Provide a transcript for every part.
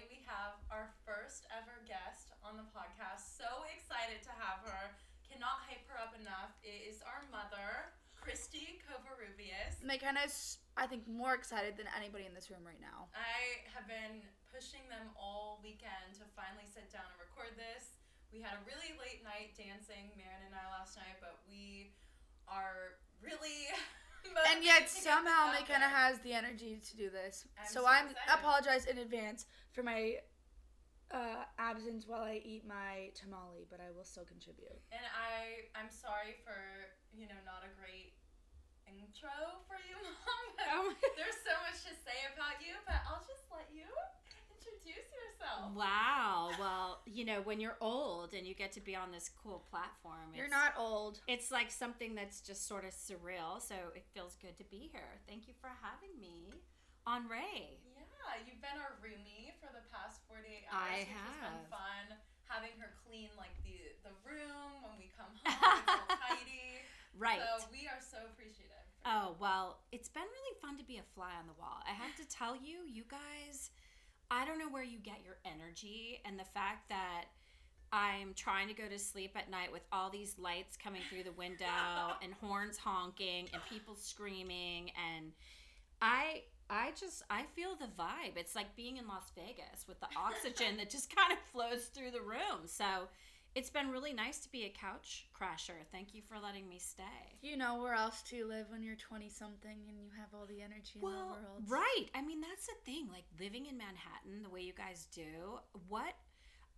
today we have our first ever guest on the podcast. So excited to have her. Cannot hype her up enough. It is our mother, Christy Covarrubias. McKenna's, I think, more excited than anybody in this room right now. I have been pushing them all weekend to finally sit down and record this. We had a really late night dancing, Marin and I last night, but we are really. and yet motivated to get somehow out McKenna has the energy to do this. I'm so so I'm excited. apologize in advance for my uh, absence while I eat my tamale, but I will still contribute. And I, I'm sorry for you know not a great intro for you, mom. Oh. There's so much to say about you, but I'll just let you introduce yourself. Wow. Well, you know, when you're old and you get to be on this cool platform, You're not old. It's like something that's just sort of surreal. So it feels good to be here. Thank you for having me on Ray. Yeah, you've been our roomie for the past 48 hours, I which has been have. fun. Having her clean like the the room when we come home, it's all tidy. Right. So we are so appreciative. Oh, well, it's been really fun to be a fly on the wall. I have to tell you, you guys, I don't know where you get your energy and the fact that I'm trying to go to sleep at night with all these lights coming through the window and horns honking and people screaming and I I just I feel the vibe. It's like being in Las Vegas with the oxygen that just kind of flows through the room. So it's been really nice to be a couch crasher. Thank you for letting me stay. You know where else to live when you're 20 something and you have all the energy in the Well, world. right. I mean, that's the thing. Like living in Manhattan, the way you guys do, what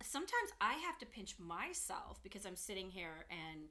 sometimes I have to pinch myself because I'm sitting here and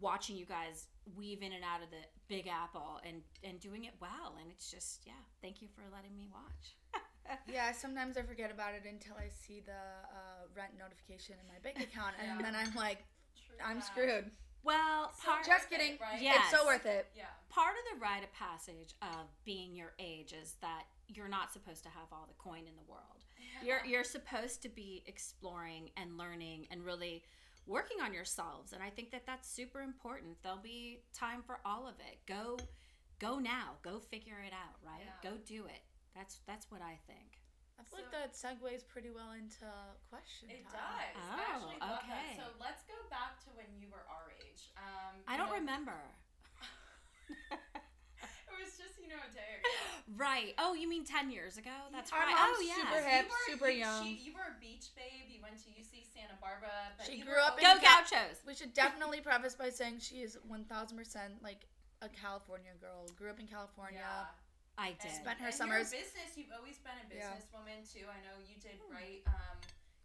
watching you guys weave in and out of the Big Apple and and doing it well. And it's just, yeah. Thank you for letting me watch. Yeah, sometimes I forget about it until I see the uh, rent notification in my bank account, and Yeah. then I'm like, True I'm that. screwed. Well, So part, Just worth it, kidding. right? Yeah. It's so worth it. Yeah. part of the rite of passage of being your age is that you're not supposed to have all the coin in the world. Yeah. You're you're supposed to be exploring and learning and really working on yourselves and I think that that's super important. There'll be time for all of it. Go go now. Go figure it out, right? Yeah. Go do it. That's that's what I think. I feel like that segues pretty well into question It time. does. I Oh, actually love okay. that. So let's go back to when you were our age. Um, I don't know, remember. It was just you know a day ago. right. Oh, you mean 10 years ago? That's Our right. mom's Oh, yeah. super You hip, were- super you, young. She, you were a beach babe. You went to UC Santa Barbara. But She you grew were up in always- Go Gauchos. We should definitely preface by saying she is 1000% like a California girl. Grew up in California. Yeah. I And, did. Spent her and summers- You're a business. You've always been a Yeah. businesswoman too. I know you did Hmm. write. Um,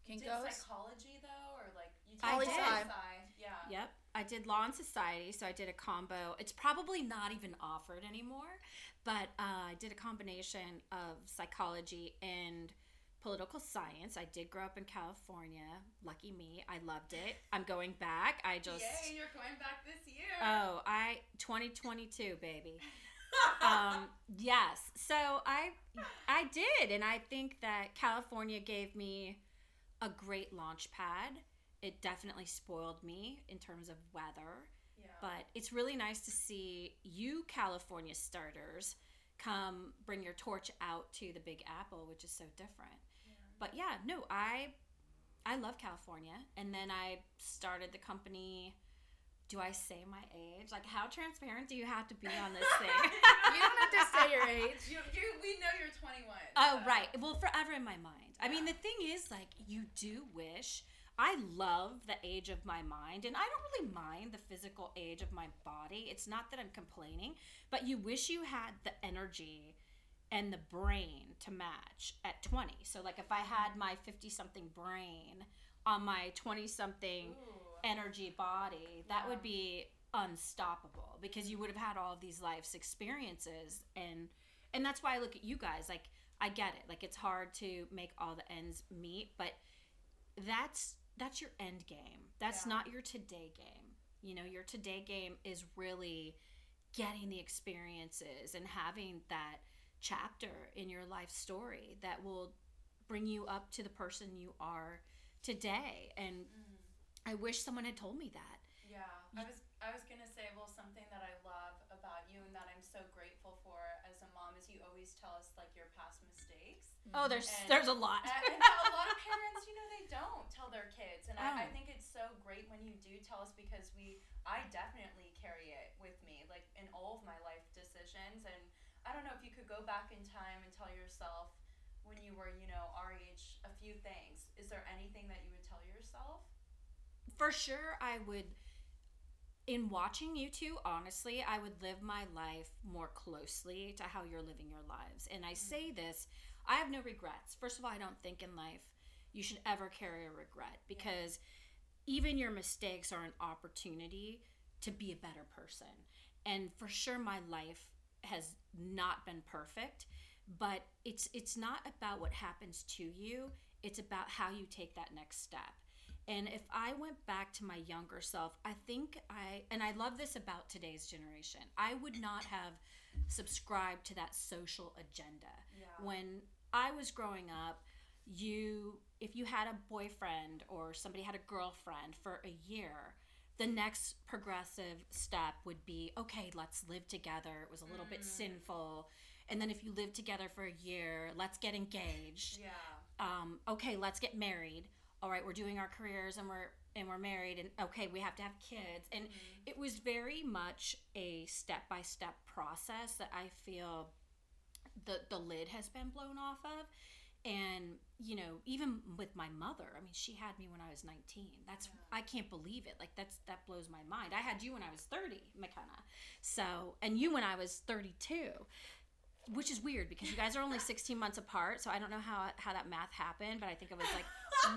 you did psychology though, or like you did I did. sci. sci. Yeah. Yep. I did Law and Society, so I did a combo. It's probably not even offered anymore, but uh, I did a combination of psychology and political science. I did grow up in California. Lucky me. I loved it. I'm going back. I just. Yay! You're going back this year. Oh, I 2022, baby. Um, yes. So I I did, and I think that California gave me a great launch pad. It definitely spoiled me in terms of weather, yeah. but it's really nice to see you California starters come bring your torch out to the Big Apple, which is so different. But yeah, no, I I love California, and then I started the company. Do I say my age? Like, how transparent do you have to be on this thing? You don't have to say your age. You, you, we know you're 21. Oh, so- right. Well, forever in my mind. I mean, the thing is, like, you do wish. I love the age of my mind, and I don't really mind the physical age of my body. It's not that I'm complaining, but you wish you had the energy and the brain to match at 20. So, like, if I had my 50 something brain on my 20 something Ooh. Energy body, that Yeah. would be unstoppable because you would have had all of these life's experiences and and that's why I look at you guys like I get it like it's hard to make all the ends meet but that's that's your end game that's Yeah. not your today game you know your today game is really getting the experiences and having that chapter in your life story that will bring you up to the person you are today and Mm. I wish someone had told me that. Yeah, I was I was gonna say well something that I love about you and that I'm so grateful for as a mom is you always tell us like your past mistakes Oh, there's And- there's a lot. and, a lot of parents, you know, they don't tell their kids, and I, I Oh. think it's so great when you do tell us because we, I definitely carry it with me, like in all of my life decisions. And I don't know if you could go back in time and tell yourself when you were, you know, our age, a few things. Is there anything that you would tell yourself? For sure i would in watching you two honestly i would live my life more closely to how you're living your lives. And i mm-hmm. say this i have no regrets. First of all i don't think in life you should ever carry a regret because even your mistakes are an opportunity to be a better person. And for sure my life has not been perfect but it's it's not about what happens to you. It's about how you take that next step and if I went back to my younger self, I think I, and I love this about today's generation, I would not have subscribed to that social agenda. Yeah. When I was growing up, you, if you had a boyfriend or somebody had a girlfriend for a year, the next progressive step would be okay, let's live together. It was a little bit sinful. And then if you live together for a year, let's get engaged Yeah. um, okay, let's get married. All right, we're doing our careers and we're and we're married and okay, we have to have kids. And mm-hmm. it was very much a step by step process that I feel the the lid has been blown off of. And you know, even with my mother, I mean, she had me when I was 19. That's I can't believe it. Like that's that blows my mind. I had you when I was 30, McKenna. So, and you when I was 32 which is weird because you guys are only 16 months apart so i don't know how how that math happened but i think it was like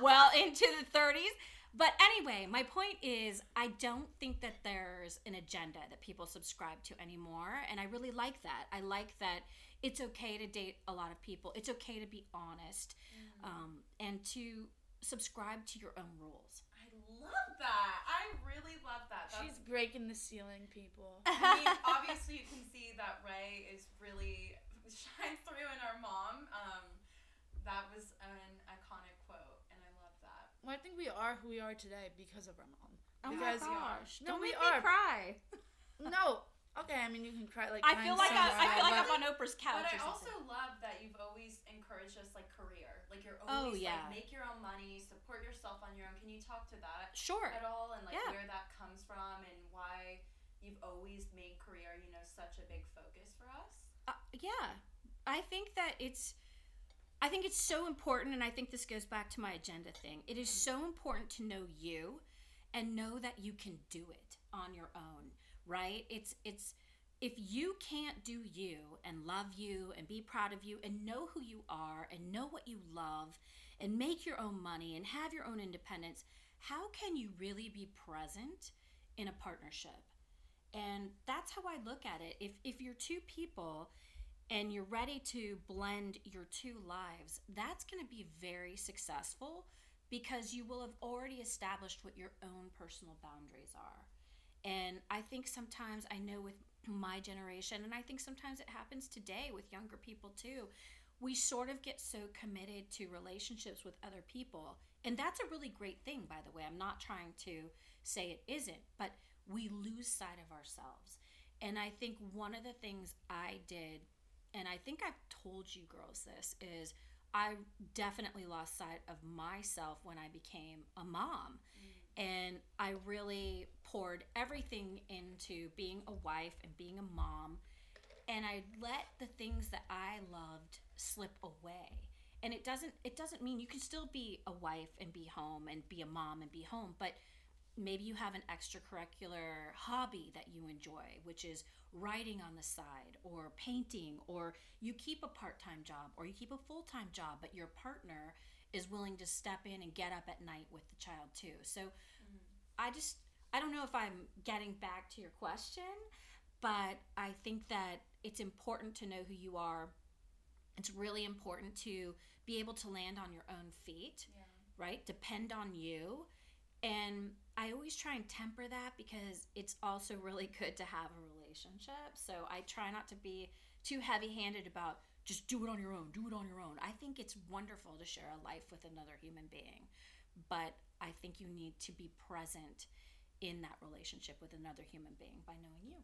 well into the 30s but anyway my point is i don't think that there's an agenda that people subscribe to anymore and i really like that i like that it's okay to date a lot of people it's okay to be honest um, and to subscribe to your own rules I love that. I really love that. That's She's breaking the ceiling, people. I mean, obviously, you can see that Ray is really shines through in our mom. Um, that was an iconic quote, and I love that. Well, I think we are who we are today because of our mom. oh Because- my gosh No, don't we make are. me cry No. Okay, I mean you can cry like. i feel like I, I, feel like I'm on oprah's couch But I or something. also love that you've always encouraged us like career, like you're Oh, always yeah. like make your own money, support yourself on your own. Can you talk to that sure at all, and like Yeah. where that comes from, and why you've always made career, you know, such a big focus for us? Yeah, I think that it's. I think it's so important, and I think this goes back to my agenda thing. It is so important to know you, and know that you can do it on your own. Right? It's it's if you can't do you and love you and be proud of you and know who you are and know what you love and make your own money and have your own independence, how can you really be present in a partnership? And that's how I look at it. If if you're two people and you're ready to blend your two lives, that's going to be very successful because you will have already established what your own personal boundaries are. And I think sometimes I know with my generation, and I think sometimes it happens today with younger people too, we sort of get so committed to relationships with other people. And that's a really great thing, by the way. I'm not trying to say it isn't, but we lose sight of ourselves. And I think one of the things I did, and I think I've told you girls this, is I definitely lost sight of myself when I became a mom. Mm. And I really poured everything into being a wife and being a mom. And I let the things that I loved slip away. And it doesn't it doesn't mean you can still be a wife and be home and be a mom and be home, but maybe you have an extracurricular hobby that you enjoy, which is writing on the side or painting, or you keep a part time job or you keep a full time job, but your partner is willing to step in and get up at night with the child too. So mm-hmm. I just, I don't know if I'm getting back to your question, but I think that it's important to know who you are. It's really important to be able to land on your own feet Yeah. right? Depend on you. And I always try and temper that because it's also really good to have a relationship. So I try not to be too heavy handed about just do it on your own, do it on your own. I think it's wonderful to share a life with another human being, but I think you need to be present in that relationship with another human being by knowing you.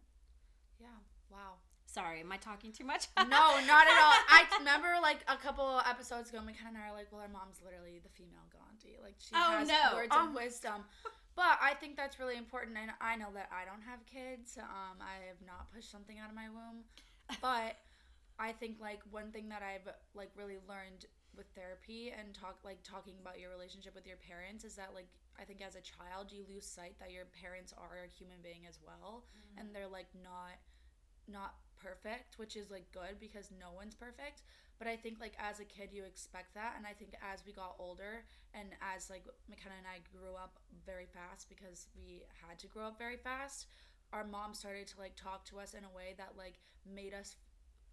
Yeah. Wow. Sorry, am I talking too much? no, not at all. I remember like a couple episodes ago, McKenna and I are like, well, our mom's literally the female Gandhi. Like she Oh, has no. words Oh. of um, wisdom. But I think that's really important, and I know that I don't have kids. Um, I have not pushed something out of my womb, but I think like one thing that I've like really learned with therapy and talk like talking about your relationship with your parents is that like I think as a child you lose sight that your parents are a human being as well, and they're like not not perfect, which is like good because no one's perfect. But I think like as a kid you expect that, and I think as we got older and as like McKenna and I grew up very fast because we had to grow up very fast, our mom started to like talk to us in a way that like made us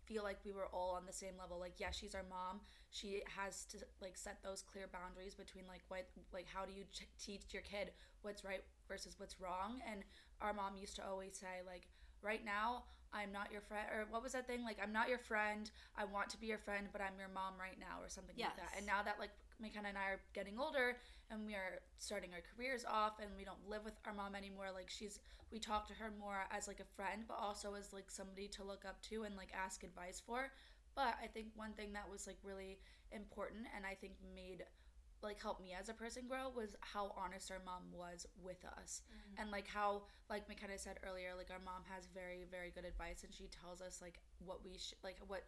feel like we were all on the same level. Like yeah, she's our mom. She has to like set those clear boundaries between like what like how do you ch- teach your kid what's right versus what's wrong. And our mom used to always say like right now I'm not your friend or what was that thing? Like I'm not your friend I want to be your friend but I'm your mom right now or something like that. And now that like McKenna and I are getting older and we are starting our careers off and we don't live with our mom anymore like she's we talk to her more as like a friend but also as like somebody to look up to and like ask advice for. But I think one thing that was like really important and I think made like helped me as a person grow was how honest our mom was with us. Mm-hmm. And like how like McKenna said earlier like our mom has very very good advice and she tells us like what we should like what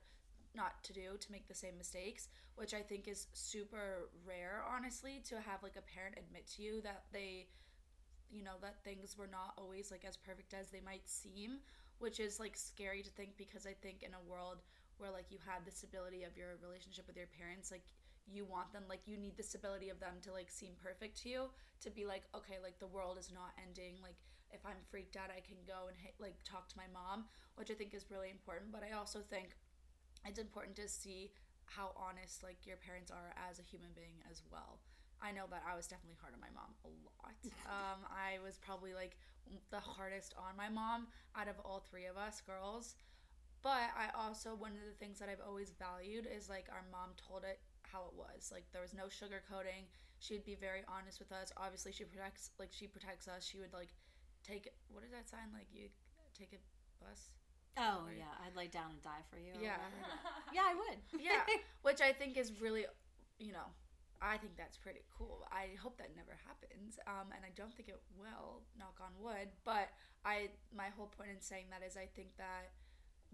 not to do to make the same mistakes which I think is super rare honestly to have like a parent admit to you that they you know that things were not always like as perfect as they might seem which is like scary to think because I think in a world where like you have the stability of your relationship with your parents like you want them like you need the stability of them to like seem perfect to you to be like okay like the world is not ending. Like if i'm freaked out i can go and hit, like talk to my mom which i think is really important. But i also think it's important to see how honest like your parents are as a human being as well. I know that i was definitely hard on my mom a lot. Um, i was probably like the hardest on my mom out of all three of us girls. But i also one of the things that i've always valued is like our mom told it how it was like there was no sugarcoating she'd be very honest with us obviously she protects like she protects us she would like take what what is that sign like you take a bus Oh Right. yeah, I'd lay down and die for you. Yeah. yeah, I would. Yeah. which I think is really, you know, I think that's pretty cool. I hope that never happens, um, and I don't think it will. Knock on wood. But I, my whole point in saying that is, I think that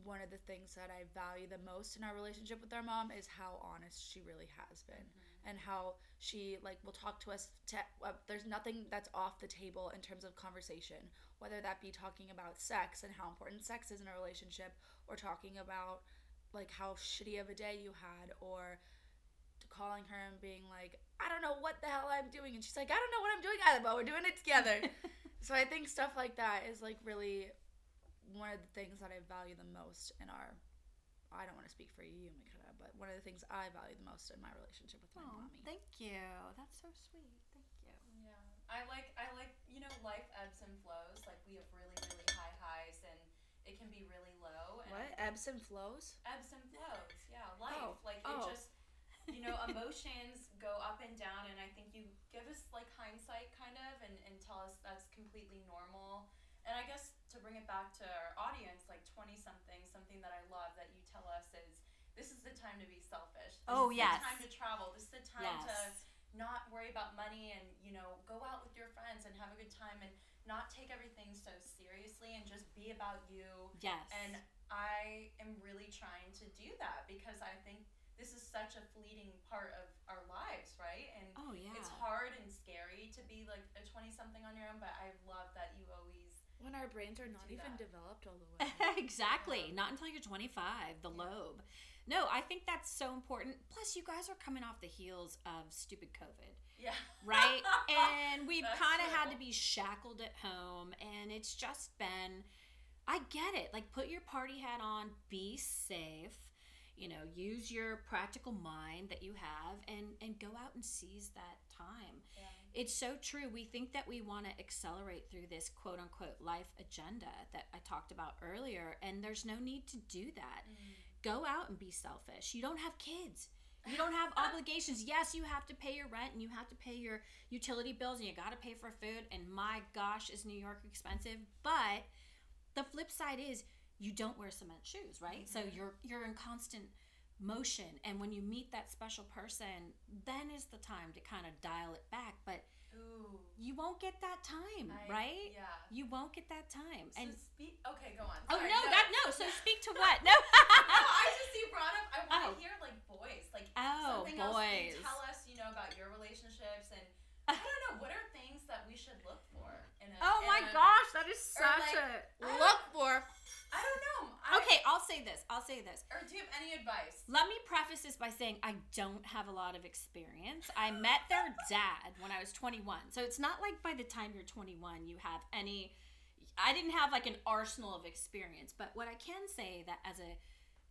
one of the things that I value the most in our relationship with our mom is how honest she really has been, and how she like will talk to us. To, uh, there's nothing that's off the table in terms of conversation, whether that be talking about sex and how important sex is in a relationship, or talking about like how shitty of a day you had or calling her and being like i don't know what the hell i'm doing and she's like i don't know what i'm doing either but we're doing it together so i think stuff like that is like really one of the things that i value the most in our i don't want to speak for you McKenna, but one of the things i value the most in my relationship with my Oh, mommy thank you. That's so sweet. Thank you. Yeah. I like I like you know life ebbs and flows. Like we have really really high highs and it can be really low. And what ebbs and flows ebbs and flows. Yeah, life. Oh, Like oh. it just you know emotions go up and down and I think you give us like hindsight kind of and, and tell us that's completely normal. And I guess to bring it back to our audience, like twenty something, something that I love that you tell us is this is the time to be selfish. This Oh, is yes. the time to travel. This is the time to not worry about money and you know go out with your friends and have a good time and not take everything so seriously and just be about you Yes. and i am really trying to do that because i think this is such a fleeting part of our lives right and oh yeah. it's hard and scary to be like a 20 something on your own but i love that you always when our brains are not even that. developed all the way exactly. Yeah. Not until you're 25, the Yeah. lobe. No, I think that's so important. Plus, you guys are coming off the heels of stupid COVID, yeah right? and we've kind of had to be shackled at home, and it's just been. I get it. Like, put your party hat on, be safe. You know, use your practical mind that you have, and and go out and seize that time. It's so true. We think that we want to accelerate through this quote unquote life agenda that I talked about earlier, and there's no need to do that. Mm. Go out and be selfish. You don't have kids. You don't have obligations. Yes, you have to pay your rent and you have to pay your utility bills and you got to pay for food. And my gosh, is New York expensive? But the flip side is you don't wear cement shoes, right? So mm-hmm. you're you're in constant motion and when you meet that special person, then is the time to kind of dial it back, but Ooh. you won't get that time, I- right? Yeah. You won't get that time. So And speak. Okay, go on. oh Sorry, no, that no. So speak to what? No. no, I just you brought up. I want Oh. to hear like boys, like oh, something else. boys. You tell us, you know, about your relationships and I don't know. What are things that we should look for in a? Oh in my a- gosh, that is such like- a Look for I don't know. I, Okay, I'll say this. I'll say this. Or do you have any advice? Let me preface this by saying I don't have a lot of experience. I met their dad when I was 21. So it's not like by the time you're 21 you have any I didn't have like an arsenal of experience, but what I can say that as a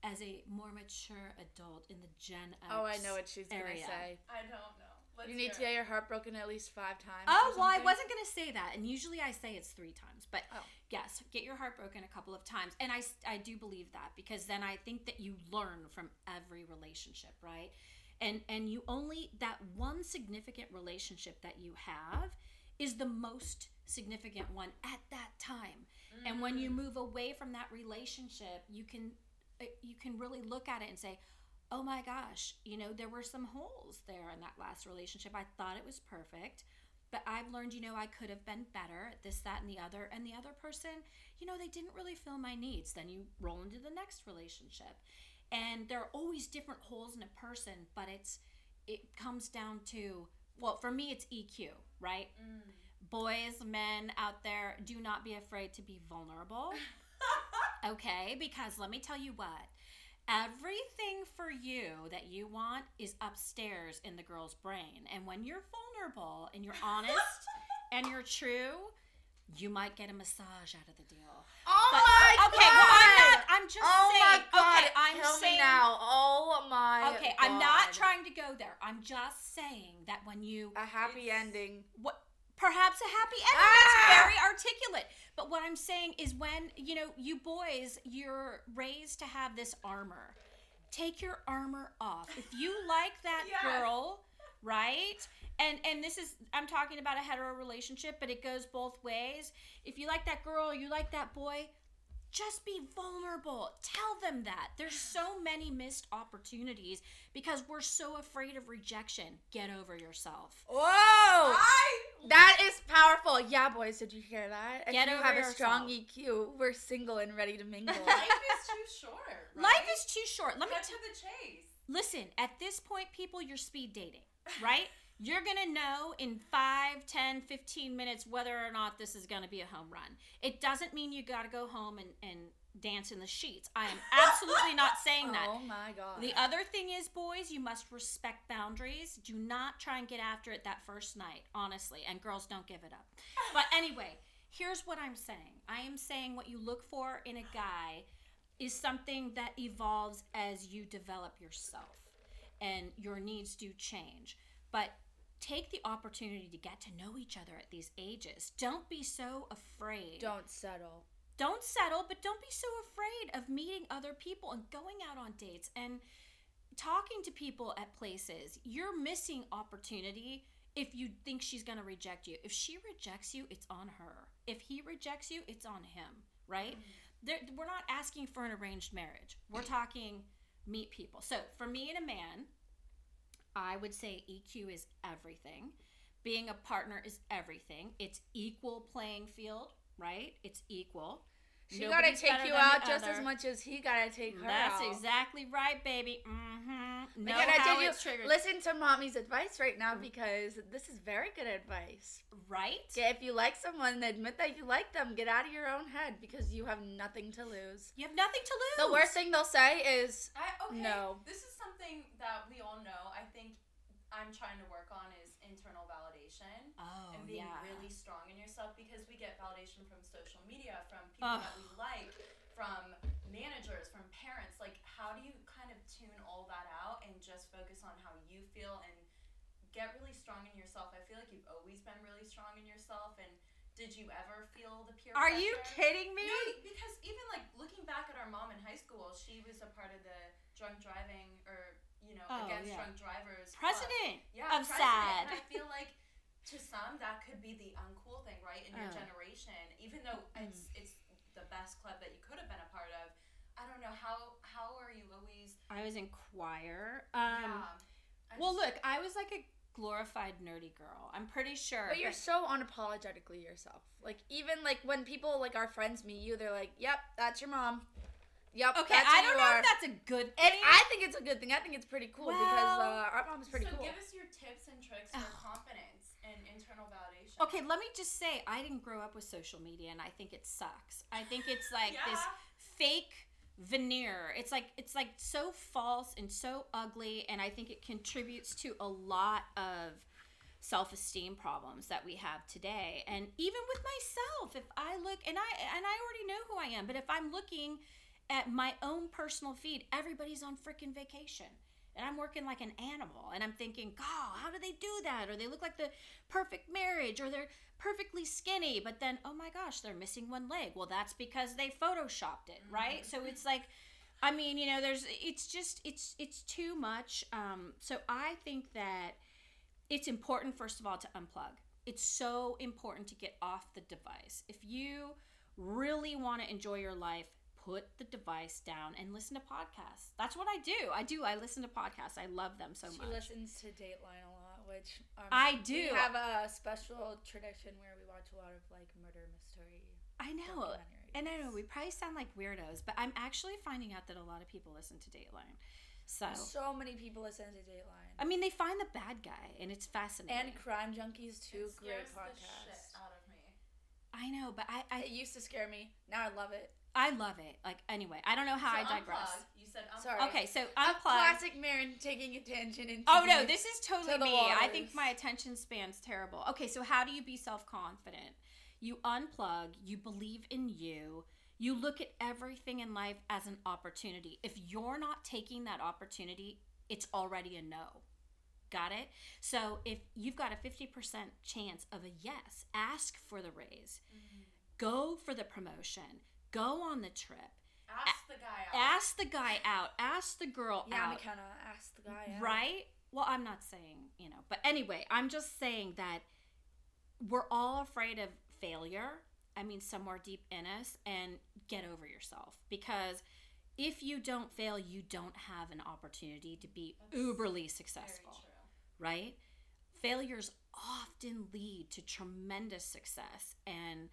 as a more mature adult in the Gen X Oh, I know what she's gonna area. say. I don't know. Let's You need to get your heart broken at least five times. Oh, well, I wasn't going to say that. And usually I say it's three times. But Oh. yes, get your heart broken a couple of times. And I, I do believe that because then I think that you learn from every relationship, right? And, and you only, that one significant relationship that you have is the most significant one at that time. And when Mm. you move away from that relationship, you can, uh, you can really look at it and say, oh my gosh, you know, there were some holes there in that last relationship. I thought it was perfect, but I've learned, you know, I could have been better at this, that, and the other. And the other person, you know, they didn't really fill my needs. Then you roll into the next relationship. And there are always different holes in a person, but it's, it comes down to, well, for me, it's EQ, right? Mm. Boys, men out there, do not be afraid to be vulnerable. Okay, because let me tell you what. Everything for you that you want is upstairs in the girl's brain. And when you're vulnerable and you're honest and you're true, you might get a massage out of the deal. Oh But- my okay, well, I'm not. I'm just oh saying. my god! okay, I'm kill saying. me now. Oh my. Okay, I'm not trying to go there. I'm just saying that when you A happy ending. what perhaps a happy ending. Ah! that's very articulate. But what i'm saying is when you know you boys you're raised to have this armor. Take your armor off. If you like that Yes. girl right? And and this is i'm talking about a hetero relationship but it goes both ways. If you like that girl you like that boy just be vulnerable. Tell them that. There's so many missed opportunities because we're so afraid of rejection. Get over yourself. Whoa! I That is powerful. Yeah, boys, did you hear that? If Get you over have a strong. EQ, we're single and ready to mingle. life is too short. Right? Life is too short. Let me Cut t- to the chase. listen. At this point, people, you're speed dating, right? You're gonna know in 5, 10, 15 minutes whether or not this is gonna be a home run. It doesn't mean you gotta go home and, and dance in the sheets. I am absolutely not saying that. oh my god. The other thing is, boys, you must respect boundaries. Do not try and get after it that first night, honestly. And girls, don't give it up. But anyway, here's what I'm saying I am saying what you look for in a guy is something that evolves as you develop yourself and your needs do change. But take the opportunity to get to know each other at these ages. Don't be so afraid Don't settle. don't settle, but don't be so afraid of meeting other people and going out on dates and talking to people at places. You're missing opportunity if you think she's going to reject you. If she rejects you, it's on her. If he rejects you, it's on him, right? Mm-hmm. There, we're not asking for an arranged marriage. We're talking meet people. So, for me and a man, I would say EQ is everything. Being a partner is everything. It's equal playing field, right? It's equal. She gotta take you out the just as much as he gotta take her out. That's out. exactly right, baby. Mm-hmm. Know gotta how take you- it's triggered, Listen to mommy's advice right now because this is very good advice. right? Yeah, if you like someone, admit that you like them. Get out of your own head because you have nothing to lose. You have nothing to lose. The worst thing they'll say is, I okay. No. This is something that we all know. I think I'm trying to work on is internal validation Oh and being yeah. really strong in yourself because we get validation from social media, from people Ugh. that we like, from managers, from parents. Like, how do you kind of tune all that out and just focus on how you feel and get really strong in yourself? I feel like you've always been really strong in yourself. And did you ever feel the peer Are you kidding me? No, because even like looking back at our mom in high school, she was a part of the drunk driving or you know Oh, against yeah. drunk drivers. club. President yeah, of president. SAD. And I feel like to some that could be the uncool thing, right? In your Oh. generation, even though it's it's the best club that you could have been a part of. I don't know how how are you always I was in choir. Um, yeah. I Well, just- look, I was like a glorified nerdy girl. I'm pretty sure. But you're so unapologetically yourself. Like even like when people like our friends meet you, they're like, "Yep, that's your mom." Yep. okay. that's I don't know are." if that's a good And. I think it's a good thing. I think it's pretty cool because Well- uh, our mom's pretty so cool. So give us your tips and tricks for confidence and internal validation. Okay, let me just say, I didn't grow up with social media, and I think it sucks. I think it's like this fake veneer. It's like it's like so false and so ugly, and I think it contributes to a lot of self-esteem problems that we have today. And even with myself, if I look and I and I already know who I am, but if I'm looking at my own personal feed, everybody's on freaking vacation. And I'm working like an animal, and I'm thinking, God, how do they do that? Or they look like the perfect marriage, or they're perfectly skinny, but then, oh my gosh, they're missing one leg. Well, that's because they photoshopped it, right? So it's like, I mean, you know, there's, it's just, it's, it's too much. Um, so I think that it's important, first of all, to unplug. It's so important to get off the device. If you really want to enjoy your life, put the device down and listen to podcasts. That's what I do. I do. I listen to podcasts. I love them so she much. She listens to Dateline a lot, which um, I do. We have a special tradition where we watch a lot of like murder mystery. I know. And I know we probably sound like weirdos, but I'm actually finding out that a lot of people listen to Dateline. So, So many people listen to Dateline. I mean, they find the bad guy, and it's fascinating. and Crime Junkies too. it Great scares the shit podcast. out of me. I know, but I, I, It used to scare me. Now I love it. I love it. Like, anyway, I don't know how so I digress. Unplug. You said unplug. Sorry. Okay, so A unplug. classic Marin taking attention into. Oh no, this is totally to the me. I think my attention span's terrible. Okay, so how do you be self confident? You unplug, you believe in you, you look at everything in life as an opportunity. If you're not taking that opportunity, it's already a no. Got it? So if you've got a 50% chance of a yes, ask for the raise, Mm-hmm. go for the promotion, go on the trip, Ask the guy out. ask the guy out, ask the girl out. Yeah, out. McKenna asked the guy. out. Right? Well, I'm not saying, you know, but anyway, I'm just saying that we're all afraid of failure. I mean, somewhere deep in us, and get over yourself because if you don't fail, you don't have an opportunity to be That's uberly successful, right? Failures often lead to tremendous success, and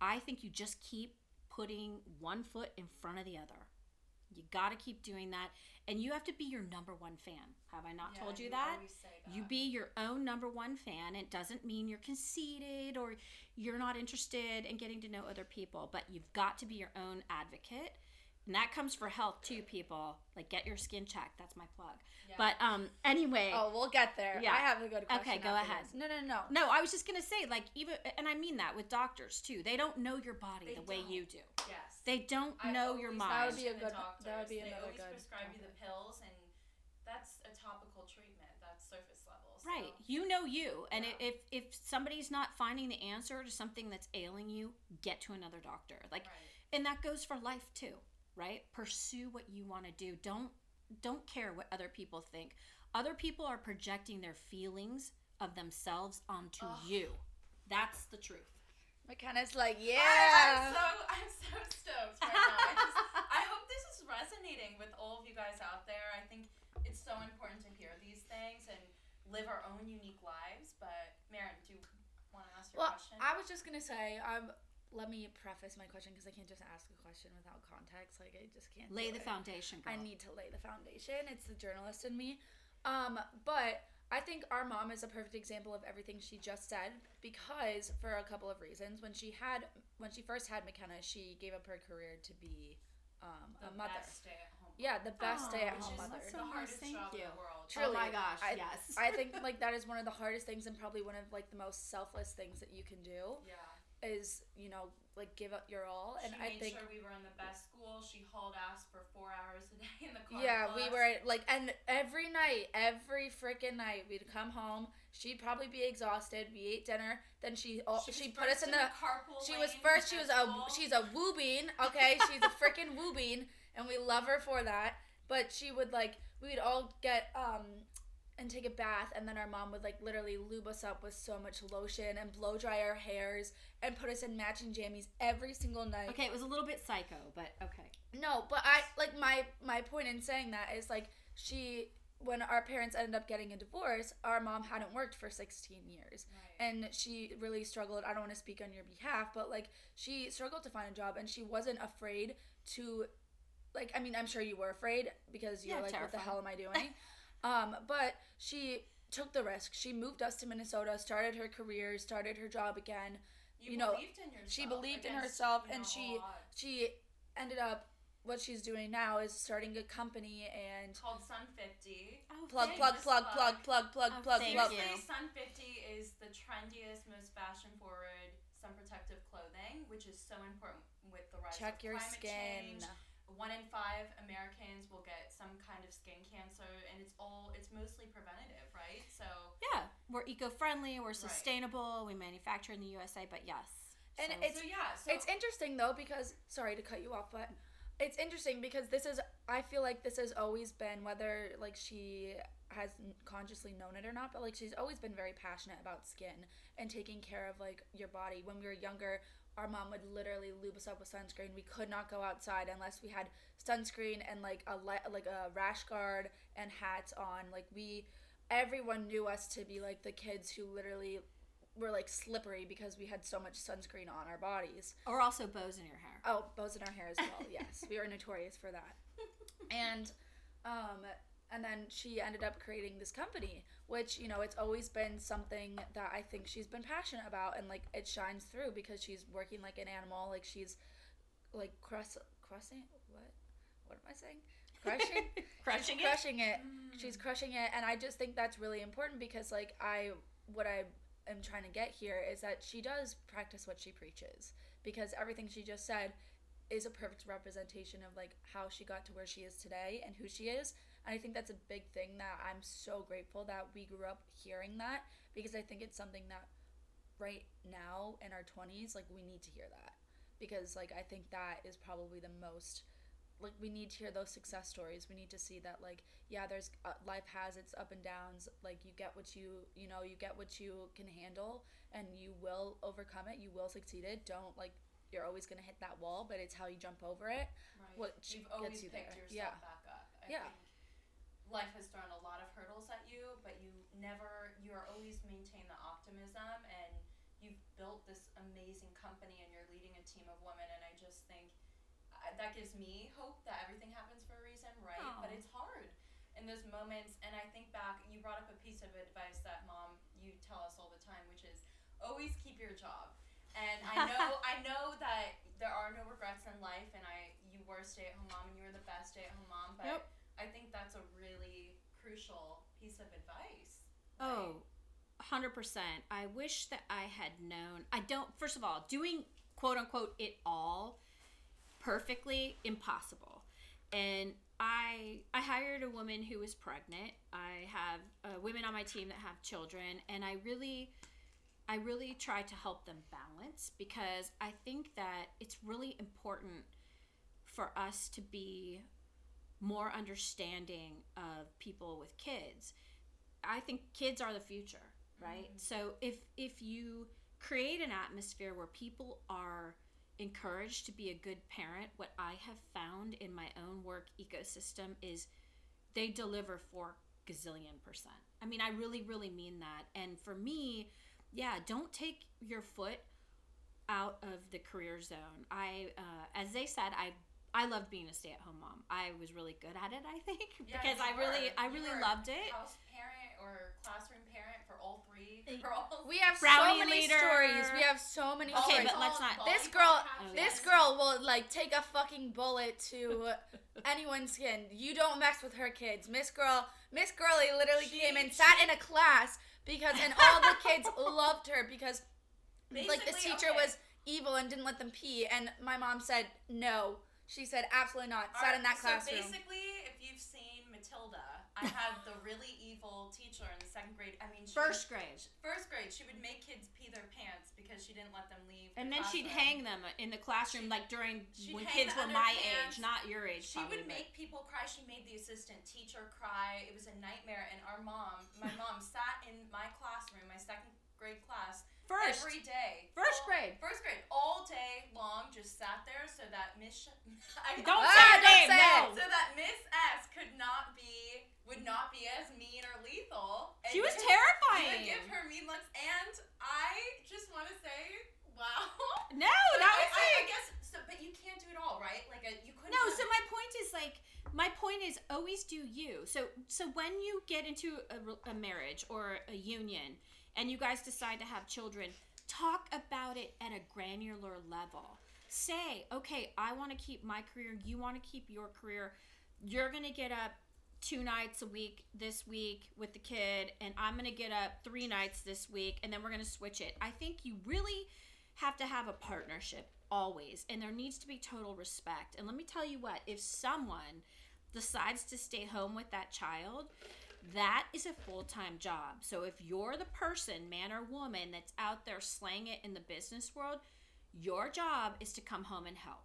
I think you just keep putting one foot in front of the other. You got to keep doing that, and you have to be your number one fan. Have I not Yeah, told you that? say that. You be your own number one fan. It doesn't mean you're conceited or you're not interested in getting to know other people, but you've got to be your own advocate. And that comes for health too, people. Like get your skin checked. That's my plug. Yeah. But um anyway. Oh, we'll get there. Yeah. I have a good question. Okay, go ahead. this. No, no, no. No, I was just gonna say, like, even and I mean that with doctors too. They don't know your body They the way don't. you do. yes. They don't I know your always mind. That would be a good- the that would be doctors. another They always good prescribe you the pills, and that's a topical treatment. That's surface level. So. Right. You know you. And Yeah. if if somebody's not finding the answer to something that's ailing you, get to another doctor. Like Right. and that goes for life too, right? Pursue what you want to do. Don't don't care what other people think. Other people are projecting their feelings of themselves onto Ugh. you. That's the truth. McKenna's like, yeah. I'm so I'm so stoked right now. I just I hope this is resonating with all of you guys out there. I think it's so important to hear these things and live our own unique lives. But Marin, do you want to ask your well, question? I was just gonna say, um, let me preface my question because I can't just ask a question without context. Like I just can't. Lay the it. foundation, girl. I need to lay the foundation. It's the journalist in me. Um, but I think our mom is a perfect example of everything she just said because for a couple of reasons. When she had when she first had McKenna, she gave up her career to be um, the a mother. best stay at home. Yeah, the best Aw, stay at home is mother. that's the so nice, hardest thank job you. in the world. Truly. Oh my gosh, I- yes. I think like that is one of the hardest things and probably one of like the most selfless things that you can do Yeah. Is you know like give up your all. And she I made think sure we were in the best school. She hauled ass for four hours a day in the car. yeah we were like and every night every freaking night we'd come home. She'd probably be exhausted. We ate dinner. Then she oh, She she, put us first in the carpool she was first she was a she's a woo bean okay? She's a freaking woo bean and we love her for that. But she would like we would all get um and take a bath and then our mom would like literally lube us up with so much lotion and blow dry our hairs and put us in matching jammies every single night. Okay, it was a little bit psycho, but okay. No, but I like my my point in saying that is like she when our parents ended up getting a divorce, our mom hadn't worked for 16 years. Right. And she really struggled. I don't want to speak on your behalf, but like she struggled to find a job and she wasn't afraid to like I mean, I'm sure you were afraid because you're Yeah, like what the hell am I doing? um, but she took the risk. She moved us to Minnesota, started her career, started her job again. You, you know, believed in yourself. she believed in herself you and she- She ended up what she's doing now is starting a company and called Sun 50. Oh, plug plug plug plug plug. plug plug Oh, plug thank plug. you. Sun 50 is the trendiest, most fashion forward sun protective clothing, which is so important with the rise Check of your climate skin. change. One in five Americans will get some kind of skin cancer, and it's all it's mostly preventative, right? So Yeah, we're eco-friendly, we're Right. sustainable, we manufacture in the USA, but yes. And So- it's- so yeah, so It's interesting though because sorry to cut you off, but it's interesting because this is I feel like this has always been whether like she has n- consciously known it or not, but like she's always been very passionate about skin and taking care of like your body. When we were younger, our mom would literally lube us up with sunscreen. We could not go outside unless we had sunscreen and like a li- like a rash guard and hats on. Like we everyone knew us to be like the kids who literally were like slippery because we had so much sunscreen on our bodies. or also bows in your hair. Oh, bows in our hair as well. Yes, we were notorious for that. And, um, and then she ended up creating this company, which you know it's always been something that I think she's been passionate about, and like it shines through because she's working like an animal, like she's like crus- crushing what what am I saying? Crushing Crushing it. crushing it. Mm. She's crushing it, and I just think that's really important because, like, I what I am trying to get here is that she does practice what she preaches because everything she just said is a perfect representation of like how she got to where she is today and who she is. And I think that's a big thing that I'm so grateful that we grew up hearing that because I think it's something that right now in our 20s like we need to hear that because like I think that is probably the most like we need to hear those success stories. We need to see that like yeah, there's uh, life has its up and downs. Like you get what you you know you get what you can handle, and you will overcome it. You will succeed it. Don't like you're always gonna hit that wall, but it's how you jump over it. Right. what You've gets you picked there. yourself Yeah. back up. I Yeah. think life has thrown a lot of hurdles at you, but you never, you are always maintain the optimism and you've built this amazing company and you're leading a team of women. And I just think uh, that gives me hope that everything happens for a reason, right? But it's hard in those moments. And I think back, you brought up a piece of advice that mom, you tell us all the time, which is always keep your job. And I know, I know that there are no regrets in life, and I, you were a stay-at-home mom, and you were the best stay-at-home mom. But Yep. I think that's a really crucial piece of advice. Oh, 100%. I wish that I had known. I don't, first of all, doing quote unquote it all perfectly impossible. And I I hired a woman who was pregnant. I have uh, women on my team that have children and I really I really try to help them balance because I think that it's really important for us to be more understanding of people with kids. I think kids are the future, right? So if if you create an atmosphere where people are encouraged to be a good parent, what I have found in my own work ecosystem is they deliver for gazillion percent. I mean, I really, really mean that. And for me, yeah, don't take your foot out of the career zone. I, uh, as they said, I I loved being a stay-at-home mom. I was really good at it, I think, Yeah, because I really, were. I really loved it. House parent or classroom parent for all three girls. We have so many leader. stories. We have so many Okay, stories. but let's not- This Volleyball girl- captain. Oh, this girl will like take a fucking bullet to anyone's skin. You don't mess with her kids. Miss Girl, Miss Girly literally She- came and sat in a class because and all the kids loved her because like this teacher okay. was evil and didn't let them pee and my mom said no. She said, absolutely not. Sat in that classroom. So basically, if you've seen Matilda, I had the really evil teacher in the second grade. I mean, she first would, grade. First grade. She would make kids pee their pants because she didn't let them leave. The and then classroom. she'd hang them in the classroom, she, like during when kids were my pants. age, not your age. She probably, would but. make people cry. She made the assistant teacher cry. It was a nightmare. And our mom, my mom, sat in my classroom, my second grade class First. every day. First All- grade. First grade, all day long, just sat there so that Miss. I Don't Ah, say her don't say No. it. So that Miss S could not be, would not be as mean or lethal. and She was terrifying. Would give her mean looks, and I just want to say, wow. No, But that I, was I, I like. guess so, but you can't do it all, right? Like a, you couldn't. No, have- so my point is like my point is always do you. So so when you get into a, a marriage or a union and you guys decide to have children, talk about it at a granular level. Say, okay, I want to keep my career, you want to keep your career. You're going to get up two nights a week this week with the kid and I'm going to get up three nights this week and then we're going to switch it. I think you really have to have a partnership always and there needs to be total respect and let me tell you what if someone decides to stay home with that child that is a full-time job so if you're the person man or woman that's out there slaying it in the business world your job is to come home and help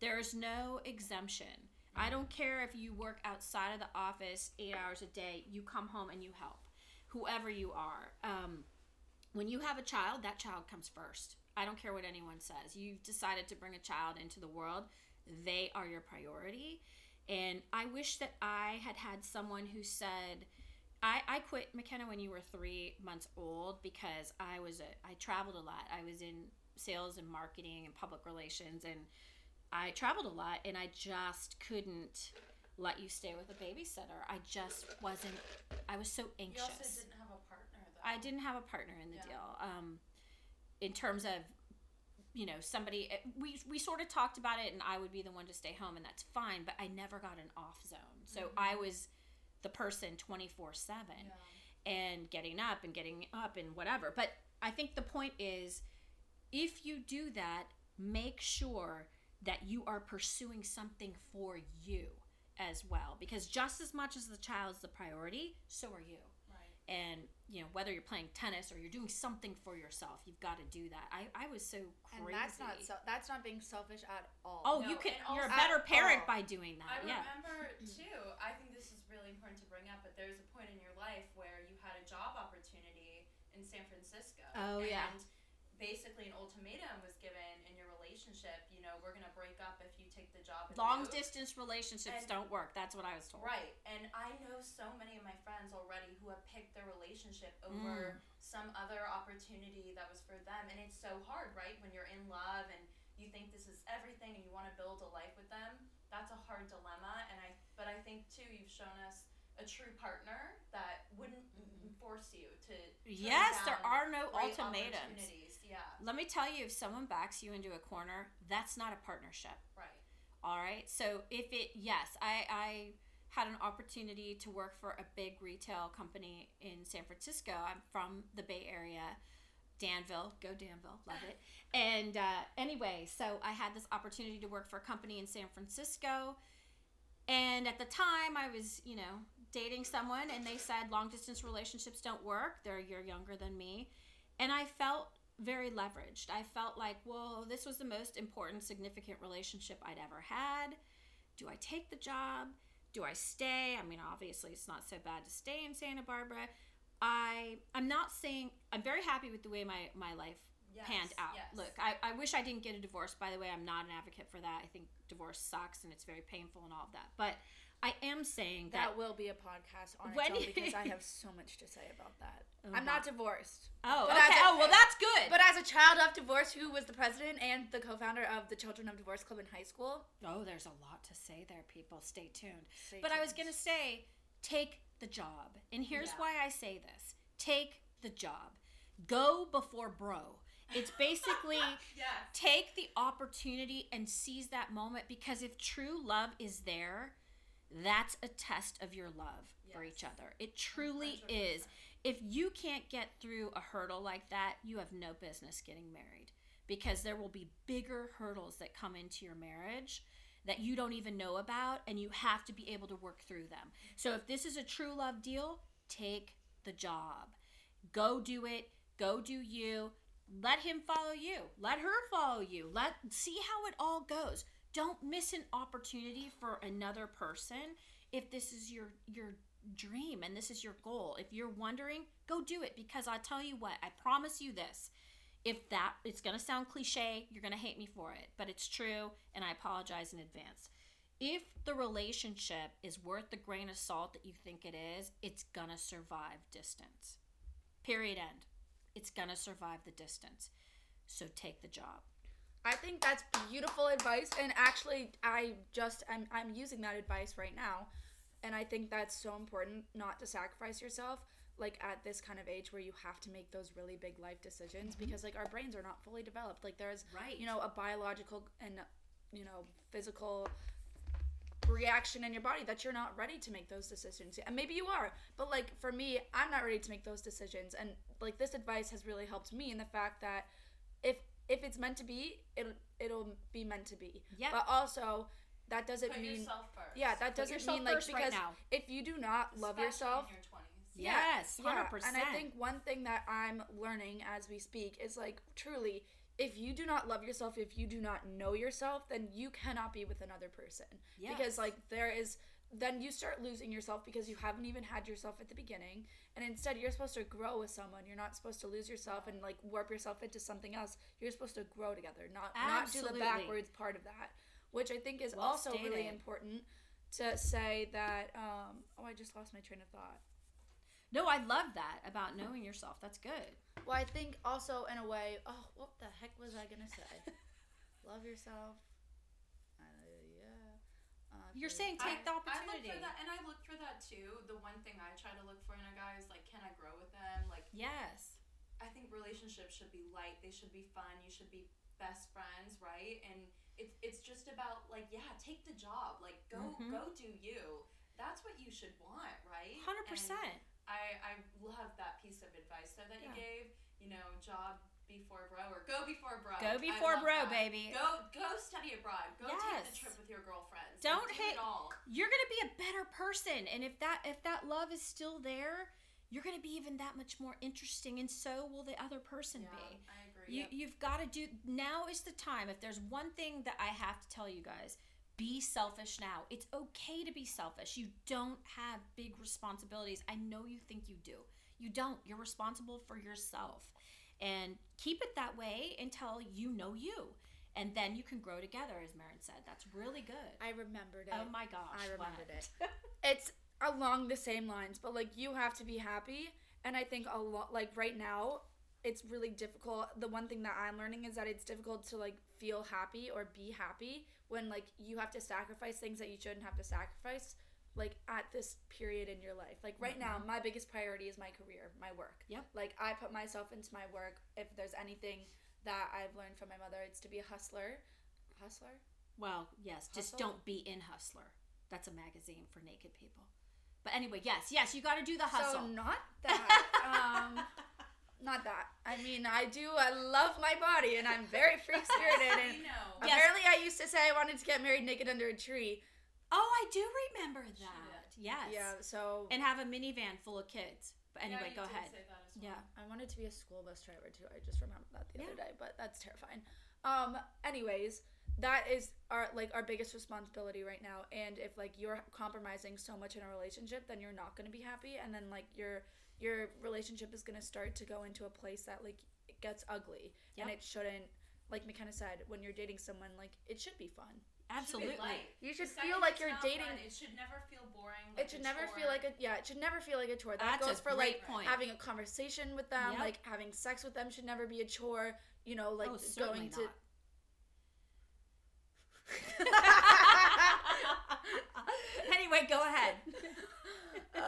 there is no exemption i don't care if you work outside of the office eight hours a day you come home and you help whoever you are um, when you have a child, that child comes first. I don't care what anyone says. You've decided to bring a child into the world, they are your priority. And I wish that I had had someone who said, I, I quit McKenna when you were three months old because I was a I traveled a lot. I was in sales and marketing and public relations and I traveled a lot and I just couldn't let you stay with a babysitter. I just wasn't I was so anxious. You also didn't have a partner, though. I didn't have a partner in the Yeah. deal. Um, in terms of, you know, somebody eh, we we sort of talked about it, and I would be the one to stay home, and that's fine. But I never got an off zone, so Mm-hmm. I was the person twenty four seven, Yeah. and getting up and getting up and whatever. But I think the point is, if you do that, make sure that you are pursuing something for you as well, because just as much as the child's the priority, so are you Right. and you know whether you're playing tennis or you're doing something for yourself you've got to do that i, I was so crazy And that's not so, that's not being selfish at all. oh No, you can you're a better parent Oh. by doing I that yeah remember too. I think this is really important to bring up, but there's a point in your life where you had a job opportunity in San Francisco. Oh, and yeah. Basically, an ultimatum was given in your relationship. You know, we're gonna break up if you take the job. Long move. distance relationships And- don't work that's what i was told Right, and I know so many of my friends already who have picked their relationship Mm. over some other opportunity that was for them, and it's so hard, right? When you're in love and you think this is everything, and you want to build a life with them. That's a hard dilemma, and I. But I think too, you've shown us a true partner that wouldn't force you to. yes there are no ultimatums. Yeah, let me tell you if someone backs you into a corner that's not a partnership right. All right. So if it yes, I I had an opportunity to work for a big retail company in San Francisco. I'm from the Bay Area, Danville. Go Danville, love it. And uh, anyway, so I had this opportunity to work for a company in San Francisco, and at the time I was you know dating someone, and they said long distance relationships don't work. They're a year younger than me, and I felt very leveraged. I felt like, whoa, this was the most important, significant relationship I'd ever had. Do I take the job? Do I stay? I mean, obviously, it's not so bad to stay in Santa Barbara. I I'm not saying I'm very happy with the way my my life Yes, panned out. yes. Look, I, I wish I didn't get a divorce. By the way, I'm not an advocate for that. I think divorce sucks and it's very painful and all of that. But I am saying that. That will be a podcast on When its own because I have so much to say about that. Oh, I'm not divorced. oh, okay. a- oh, well, that's good. But as a child of divorce, who was the president and the co-founder of the Children of Divorce Club in high school, oh, there's a lot to say there, people. Stay tuned. Stay But I was going to say, take the job. And here's Yeah. why I say this take the job. Go before bro. It's basically yes. take the opportunity and seize that moment because if true love is there, that's a test of your love for each other. It truly is. If you can't get through a hurdle like that, you have no business getting married because there will be bigger hurdles that come into your marriage that you don't even know about and you have to be able to work through them. So if this is a true love deal, take the job. Go do it. Go do you. Let him follow you. Let her follow you. Let see how it all goes. Don't miss an opportunity for another person if this is your your dream and this is your goal. If you're wondering, go do it because I tell you what, I promise you this. If that it's going to sound cliche, you're going to hate me for it, but it's true and I apologize in advance. If the relationship is worth the grain of salt that you think it is, it's going to survive distance. Period end. It's going to survive the distance. So take the job. I think that's beautiful advice, and actually, I just I'm I'm using that advice right now, and I think that's so important not to sacrifice yourself like at this kind of age where you have to make those really big life decisions mm-hmm. because like our brains are not fully developed. Like there's Right. you know a biological and you know physical reaction in your body that you're not ready to make those decisions and maybe you are but like for me i'm not ready to make those decisions and like this advice has really helped me in the fact that if if it's meant to be it'll it'll be meant to be Yeah. but also that doesn't Put mean yourself first. yeah that doesn't yourself mean like first right because now. if you do not love Especially yourself In your 20s. Yes, 100%. and I think one thing that I'm learning as we speak is like truly, if you do not love yourself, if you do not know yourself, then you cannot be with another person. Because like there is then you start losing yourself because you haven't even had yourself at the beginning. And instead you're supposed to grow with someone. You're not supposed to lose yourself and like warp yourself into something else. You're supposed to grow together, not not do the backwards part of that. Which I think is Well also really important to say that um oh I just lost my train of thought. No, I love that about knowing yourself. That's good. Well, I think also in a way. Oh, what the heck was I gonna say? Love yourself. Yeah. Uh, You're saying take the opportunity. I look for that, and I look for that too. The one thing I try to look for in a guy is like, can I grow with them? Like, Yes. I think relationships should be light. They should be fun. You should be best friends, right? And it's it's just about like, yeah, take the job. Like, go Mhm. go do you. That's what you should want, right? Hundred percent. I I love that piece of advice though that you gave. You know, job before bro or go before bro. Go before bro, that. baby. Go go study abroad. Go take Yes. the trip with your girlfriends. Don't do hate- all. You're gonna be a better person, and if that if that love is still there, you're gonna be even that much more interesting, and so will the other person Yeah, be. I agree. You you've got to do. Now is the time. If there's one thing that I have to tell you guys, be selfish now. It's okay to be selfish. You don't have big responsibilities. I know you think you do. You don't. You're responsible for yourself. And keep it that way until you know you. And then you can grow together, as Marin said. That's really good. I remembered it. Oh my gosh. I remembered what? it. it's along the same lines, but like you have to be happy, and I think a lot like right now it's really difficult. The one thing that I'm learning is that it's difficult to like feel happy or be happy when like you have to sacrifice things that you shouldn't have to sacrifice like at this period in your life. Like right now, my biggest priority is my career, my work. Yep. Like I put myself into my work. If there's anything that I've learned from my mother, it's to be a hustler. Hustler? Well, yes, just don't be in Hustler. That's a magazine for naked people. But anyway, yes, yes, you got to do the hustle. So not that. um, not that. I mean, I do. I love my body, and I'm very free spirited. And. Yes. apparently, I used to say I wanted to get married naked under a tree. Oh, I do remember that. Yes. Yeah. So And have a minivan full of kids. But anyway, you go ahead. say that as well. Yeah. I wanted to be a school bus driver too. I just remembered that the other day, but that's terrifying. Um. Anyways, that is our like our biggest responsibility right now. And if like you're compromising so much in a relationship, then you're not going to be happy, and then like your your relationship is going to start to go into a place that like it gets ugly, and it shouldn't. Like McKenna said, when you're dating someone, like it should be fun. Absolutely. Should be light. You should The feel like you're dating. fun, it should never feel boring. it should never feel like a yeah. It should never feel like a chore. That That's goes a for great like point. having a conversation with them, Yep. like having sex with them should never be a chore. You know, like oh, certainly going to. not. anyway, go ahead. Oh,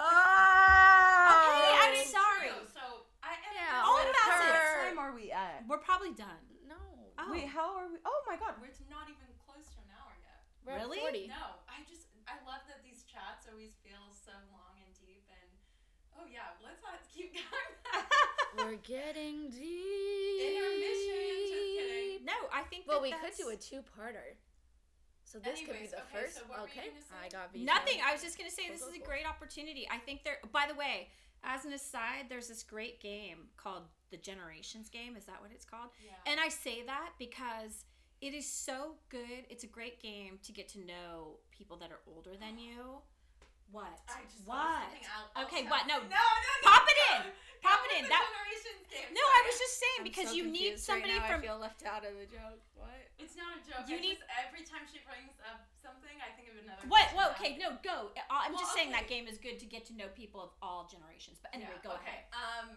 I'm It's sorry. true, So I am. Yeah, All with about What it. her- time are we at? We're probably done. No, Oh. Wait, how are we? Oh my god. We're not even close to an hour yet. we're Really? at 40. No, I just I love that these chats always feel so long and deep and oh yeah, let's not keep going. We're getting deep. Intermission, just kidding. No, I think Well, that we could do a two-parter. So this could be the okay, first. so what oh, were you okay. I got vetoed. Nothing. I was just gonna say Cool, this cool, is a great opportunity. I think there. By the way, as an aside, there's this great game called the Generations game. Is that what it's called? yeah. And I say that because it is so good. It's a great game to get to know people that are older than you. What? I just what? thought of something else Okay, what? No. No, no, no. Pop it no. in. Go Pop it with in. the That- generations game. No, I was just saying I'm because because so you need somebody right now. from I feel left out of the joke. What? It's not a joke. You I need- just, every time she brings up something, I think of another. what? person Whoa, okay, no, go. Uh, I'm Well, just saying that game is good to get to know people of all generations. But anyway, Yeah, go okay. ahead. Um,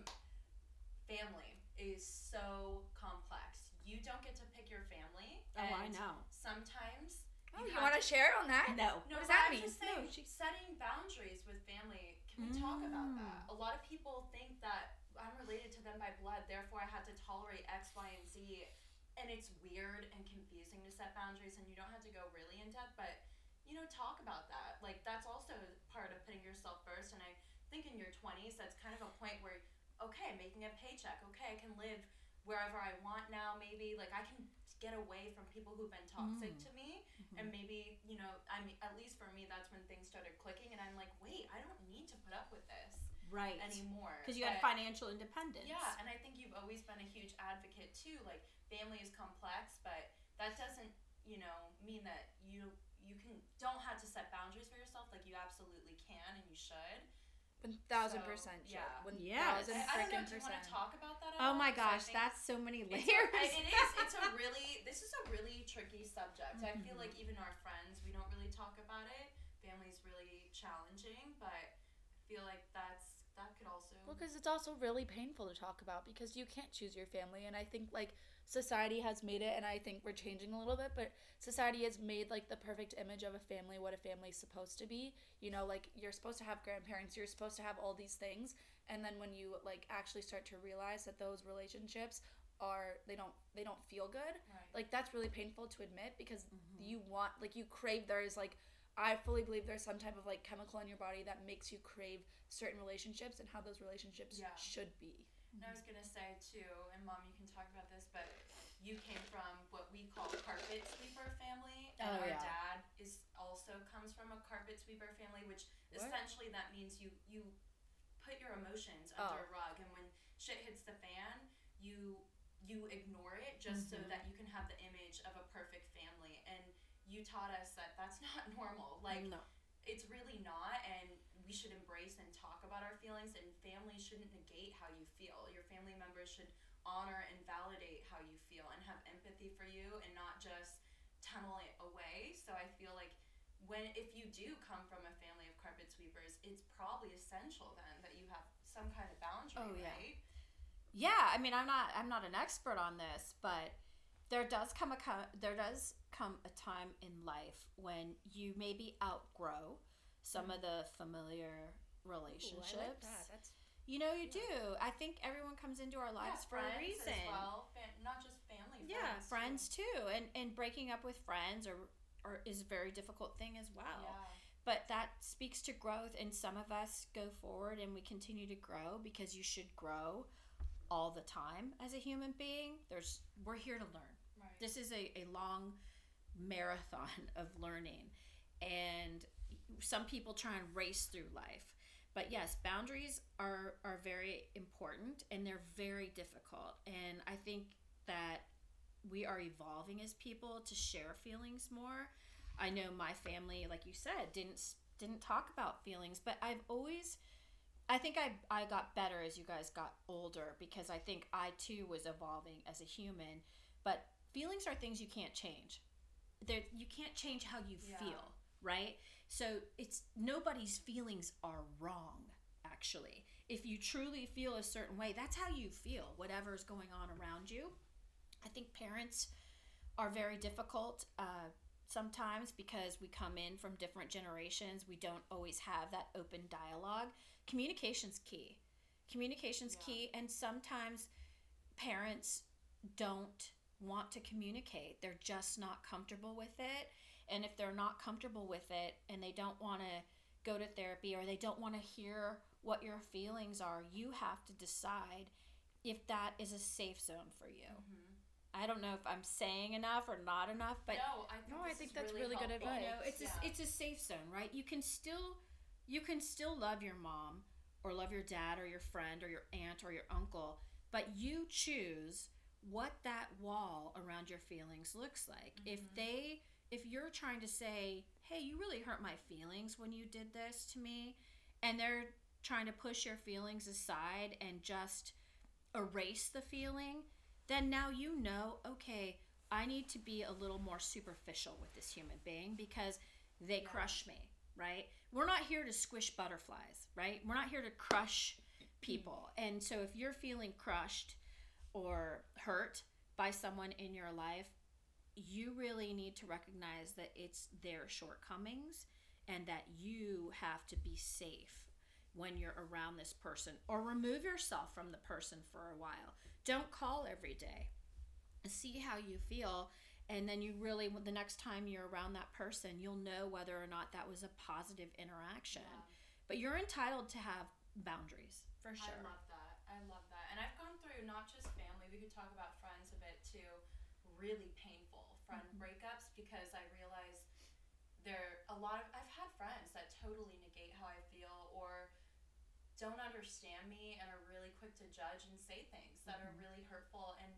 family is so complex. You don't get to pick your family. Oh, I know. Sometimes. Oh, you have want to share on that? No. No, What does but that I'm mean? just saying, No, she- setting boundaries with family. We talk about Mm. that? A lot of people think that I'm related to them by blood, therefore I had to tolerate X, Y, and Z. And it's weird and confusing to set boundaries, and you don't have to go really in depth, but you know, talk about that. Like that's also part of putting yourself first. And I think in your 20s, that's kind of a point where, okay, making a paycheck. Okay, I can live wherever I want now. Maybe like I can get away from people who've been toxic Mm. to me. And mm. maybe you know i mean at least for me that's when things started clicking and i'm like wait i don't need to put up with this Right. anymore Because you had financial independence. yeah and i think you've always been a huge advocate too like family is complex but that doesn't you know mean that you you can don't have to set boundaries for yourself like you absolutely can and you should One thousand So, percent. should. yeah. One Yes. thousand I, I don't know freaking do you want percent. to talk about that at Oh all? my 'Cause gosh, think that's so many it's layers. a, I- it is. It's a really. This is a really tricky subject. I feel like even our friends, we don't really talk about it. Family's really challenging, but I feel like that's that could also. Well, because it's also really painful to talk about because you can't choose your family, and I think like society has made it, and I think we're changing a little bit, but society has made like the perfect image of a family, what a family's supposed to be. You know, like you're supposed to have grandparents, you're supposed to have all these things, and then when you like actually start to realize that those relationships are they don't they don't feel good right. like that's really painful to admit because Mhm. you want like you crave there is like i fully believe there's some type of like chemical in your body that makes you crave certain relationships and how those relationships Yeah. should be And I was gonna say too, and mom, you can talk about this, but you came from what we call carpet sweeper family, and Oh, our yeah. dad is also comes from a carpet sweeper family, which What? essentially that means you you put your emotions Oh. under a rug, and when shit hits the fan, you you ignore it just so Mhm. that you can have the image of a perfect family, and you taught us that that's not normal. Like no. it's really not and we should embrace and talk about our feelings and families shouldn't negate how you feel your family members should honor and validate how you feel and have empathy for you and not just tunnel it away so i feel like when if you do come from a family of carpet sweepers it's probably essential then that you have some kind of boundary Oh, yeah. right Yeah, I mean, I'm not I'm not an expert on this, but there does come a there does come a time in life when you maybe outgrow some of the familiar relationships. Ooh, like that. You know, you Yeah. do. I think everyone comes into our lives Yeah, for a reason. as well fa- not just family Yeah, friends, friends too, and and breaking up with friends or or is a very difficult thing as well. yeah But that speaks to growth, and some of us go forward and we continue to grow because you should grow all the time as a human being. There's we're here to learn. This is a, a long marathon of learning, and some people try and race through life. But yes, boundaries are are very important and they're very difficult. And I think that we are evolving as people to share feelings more. I know my family, like you said, didn't didn't talk about feelings, but I've always I think I I got better as you guys got older because I think I too was evolving as a human. But feelings are things you can't change. There you can't change how you Yeah. feel, right? So it's nobody's feelings are wrong actually. If you truly feel a certain way, that's how you feel, whatever's going on around you. I think parents are very difficult uh, sometimes because we come in from different generations. We don't always have that open dialogue. Communication's key. Communication's Yeah. key, and sometimes parents don't want to communicate. They're just not comfortable with it. And if they're not comfortable with it and they don't want to go to therapy or they don't want to hear what your feelings are, you have to decide if that is a safe zone for you. Mhm. I don't know if I'm saying enough or not enough, but no, I think, No, I think that's really, really good helpful. you know, advice. it's Yeah. a, it's a safe zone, right? You can still you can still love your mom or love your dad or your friend or your aunt or your uncle, but you choose what that wall around your feelings looks like. If Mhm. they if you're trying to say, "Hey, you really hurt my feelings when you did this to me," and they're trying to push your feelings aside and just erase the feeling, then now you know, okay, I need to be a little more superficial with this human being because they Yeah. crush me, right? We're not here to squish butterflies, right? We're not here to crush people. And so if you're feeling crushed or hurt by someone in your life, you really need to recognize that it's their shortcomings and that you have to be safe when you're around this person or remove yourself from the person for a while. Don't call every day. See how you feel and then you really the next time you're around that person, you'll know whether or not that was a positive interaction. Yeah. But you're entitled to have boundaries for sure. I love that. I love that. And I've gone through not just family, we could talk about friends a bit too. Really painful friend Mhm. breakups because I realize there a lot of I've had friends that totally negate how I feel or don't understand me and are really quick to judge and say things that are Mhm. really hurtful and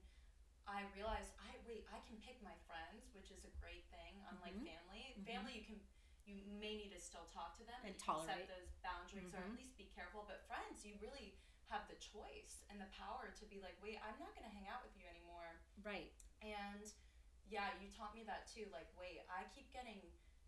I realize I wait, I can pick my friends, which is a great thing, unlike Mhm. family. Mhm. Family you can you may need to still talk to them And tolerate. set those boundaries or at Mhm. least be careful. But friends, you really have the choice and the power to be like, wait, I'm not gonna hang out with you anymore. Right. And yeah, you taught me that too. Like, wait, I keep getting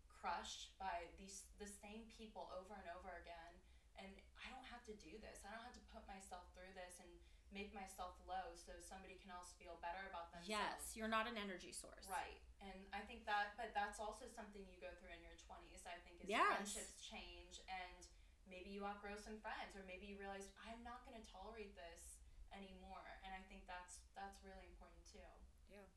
crushed by these the same people over and over again, and I don't have to do this. I don't have to put myself through this and make myself low so somebody can else feel better about themselves. Yes, you're not an energy source. Right. And I think that, but that's also something you go through in your 20s, I think, is Yes. friendships change and maybe you outgrow some friends or maybe you realize, I'm not going to tolerate this anymore. And I think that's, that's really important too. Yeah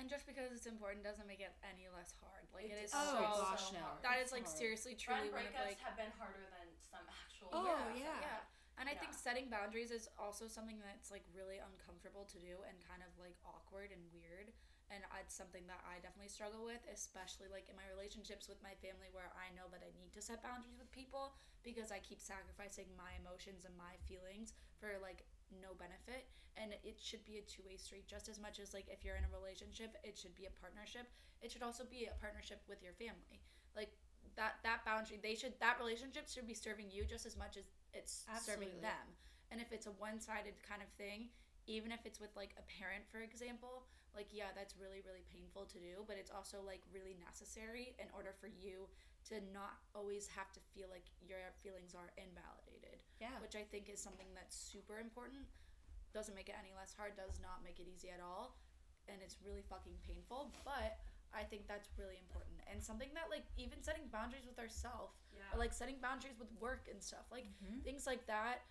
and just because it's important doesn't make it any less hard. Like it It's is Oh so gosh, so no. hard. that It's is like hard. seriously Friend truly one of breakups like have been harder than some actual Oh, breakups. yeah. yeah. And I think setting boundaries is also something that's like really uncomfortable to do and kind of like awkward and weird. And it's something that I definitely struggle with, especially like in my relationships with my family where I know that I need to set boundaries with people because I keep sacrificing my emotions and my feelings for like no benefit. And it should be a two way street just as much as like if you're in a relationship, it should be a partnership. It should also be a partnership with your family. Like that that boundary they should that relationship should be serving you just as much as it's serving them. And if it's a one sided kind of thing, even if it's with like a parent, for example, like yeah, that's really, really painful to do, but it's also like really necessary in order for you to not always have to feel like your feelings are invalidated. Yeah. Which I think is something that's super important. Doesn't make it any less hard, does not make it easy at all. And it's really fucking painful, but I think that's really important. And something that like even setting boundaries with ourselves Yeah. or like setting boundaries with work and stuff. Like Mhm. things like that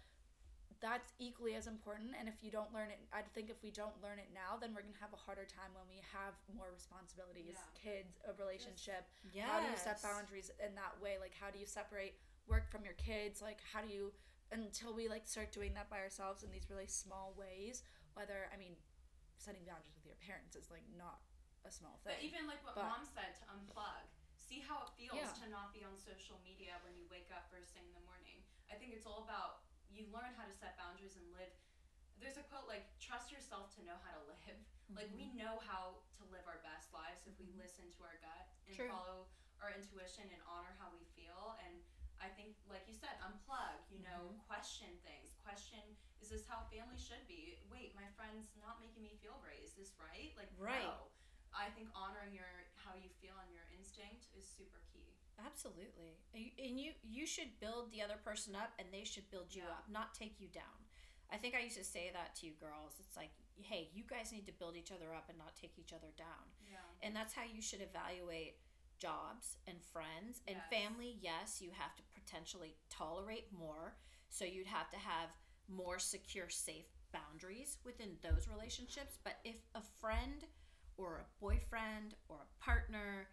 that's equally as important and if you don't learn it i think if we don't learn it now then we're going to have a harder time when we have more responsibilities Yeah. kids a relationship Yes. how do you set boundaries in that way like how do you separate work from your kids like how do you until we like start doing that by ourselves in these really small ways whether i mean setting boundaries with your parents is like not a small thing But even like what But- mom said to unplug, see how it feels Yeah. to not be on social media when you wake up first thing in the morning. I think it's all about you learn how to set boundaries and live. There's a quote like, trust yourself to know how to live. Like, we know how to live our best lives if we Mhm. listen to our gut and True. follow our intuition and honor how we feel. And I think, like you said, unplug, you know, Mhm. question things. Question, is this how family should be? Wait, my friend's not making me feel great. Is this right? Like, Right. no. I think honoring your how you feel and your instinct is super key. Absolutely. And you- you should build the other person up and they should build you Yeah. up, not take you down. I think I used to say that to you girls. It's like, hey, you guys need to build each other up and not take each other down. Yeah. And that's how you should evaluate jobs and friends and Yes. family. Yes, you have to potentially tolerate more. So you'd have to have more secure, safe boundaries within those relationships. But if a friend or a boyfriend or a partner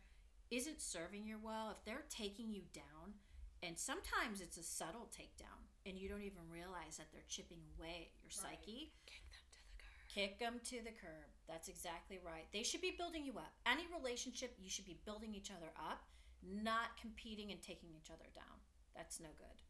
isn't serving you well, if they're taking you down, and sometimes it's a subtle takedown and you don't even realize that they're chipping away at your Right. psyche, kick them to the curb Kick them to the curb. That's exactly right. They should be building you up. Any relationship, you should be building each other up, not competing and taking each other down. That's no good.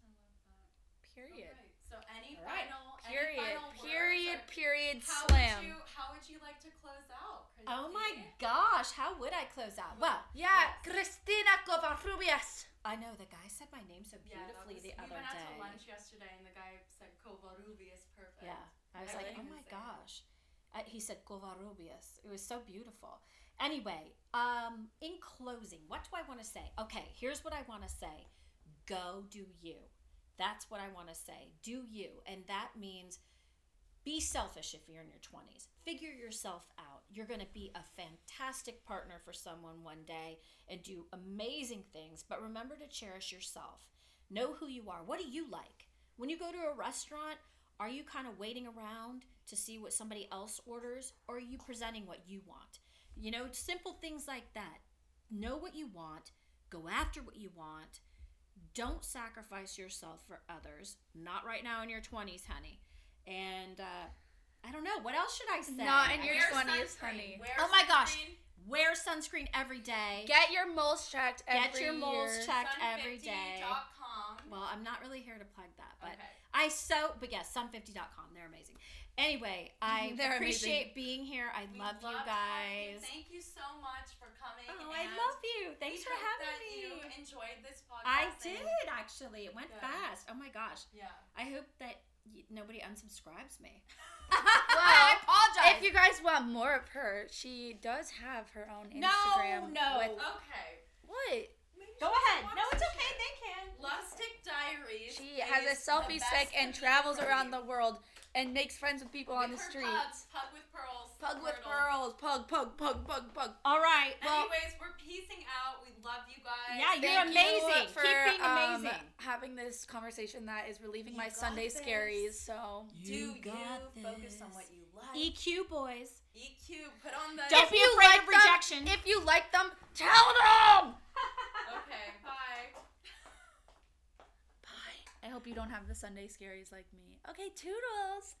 I love that. period Okay, So any All right. final period any final words period or period how slam Would you, how would you like to close out? Christy? Oh my gosh, how would I close out? Well, yeah Yes. cristina covarrubias I know the guy said my name so Yeah, that beautifully was- the we went out day. to lunch yesterday, and the guy said Kovarubi is perfect. Yeah. I was I like, couldn't oh my gosh. Uh, he said Covarrubias. It was so beautiful. Anyway, um, in closing, what do I want to say? Okay, here's what I want to say. Go do you. That's what I want to say. Do you. And that means be selfish if you're in your 20s. Figure yourself out. You're going to be a fantastic partner for someone one day and do amazing things, but remember to cherish yourself. Know who you are. What do you like? When you go to a restaurant, are you kind of waiting around to see what somebody else orders or are you presenting what you want? You know, simple things like that. Know what you want, go after what you want. Don't sacrifice yourself for others. Not right now in your 20s, honey. And uh, I don't know. What else should I say? Not in your Wear 20s, sunscreen. honey. Wear Oh my gosh. sunscreen. Wear sunscreen every day. Get your moles checked every Get your moles year. checked every day. Sun50.com. Well, I'm not really here to plug that, but okay. I so but yes, sun50.com. They're amazing. Anyway, I They're appreciate being here. I We love you having you. guys. Thank you so much for coming. Oh, I love you. Thanks for hope having that me. You enjoyed this podcast. I did actually. It went Good. fast. Oh my gosh. Yeah. I hope that nobody unsubscribes me. Well, I apologize. If you guys want more of her, she does have her own Instagram. no. With, Okay. what? Go ahead. No, it's okay. share. They can. Love Stick Diaries. She has a selfie stick and travels around the world and makes friends with people on the With her streets. Pugs, pug with pearls. Pug with Wordle. pearls. Pug, pug, pug, pug, pug. All right. Well, Anyways, we're piecing out. We love you guys. Yeah, you're Thank you amazing. for, Keep being um, having this conversation that is relieving You my Sunday this. scaries. So Do you, got focus on what you like? EQ boys. EQ. Put on the. Don't If be afraid like of them- rejection. if you like them, tell them. I hope you don't have the Sunday scaries like me. Okay, toodles.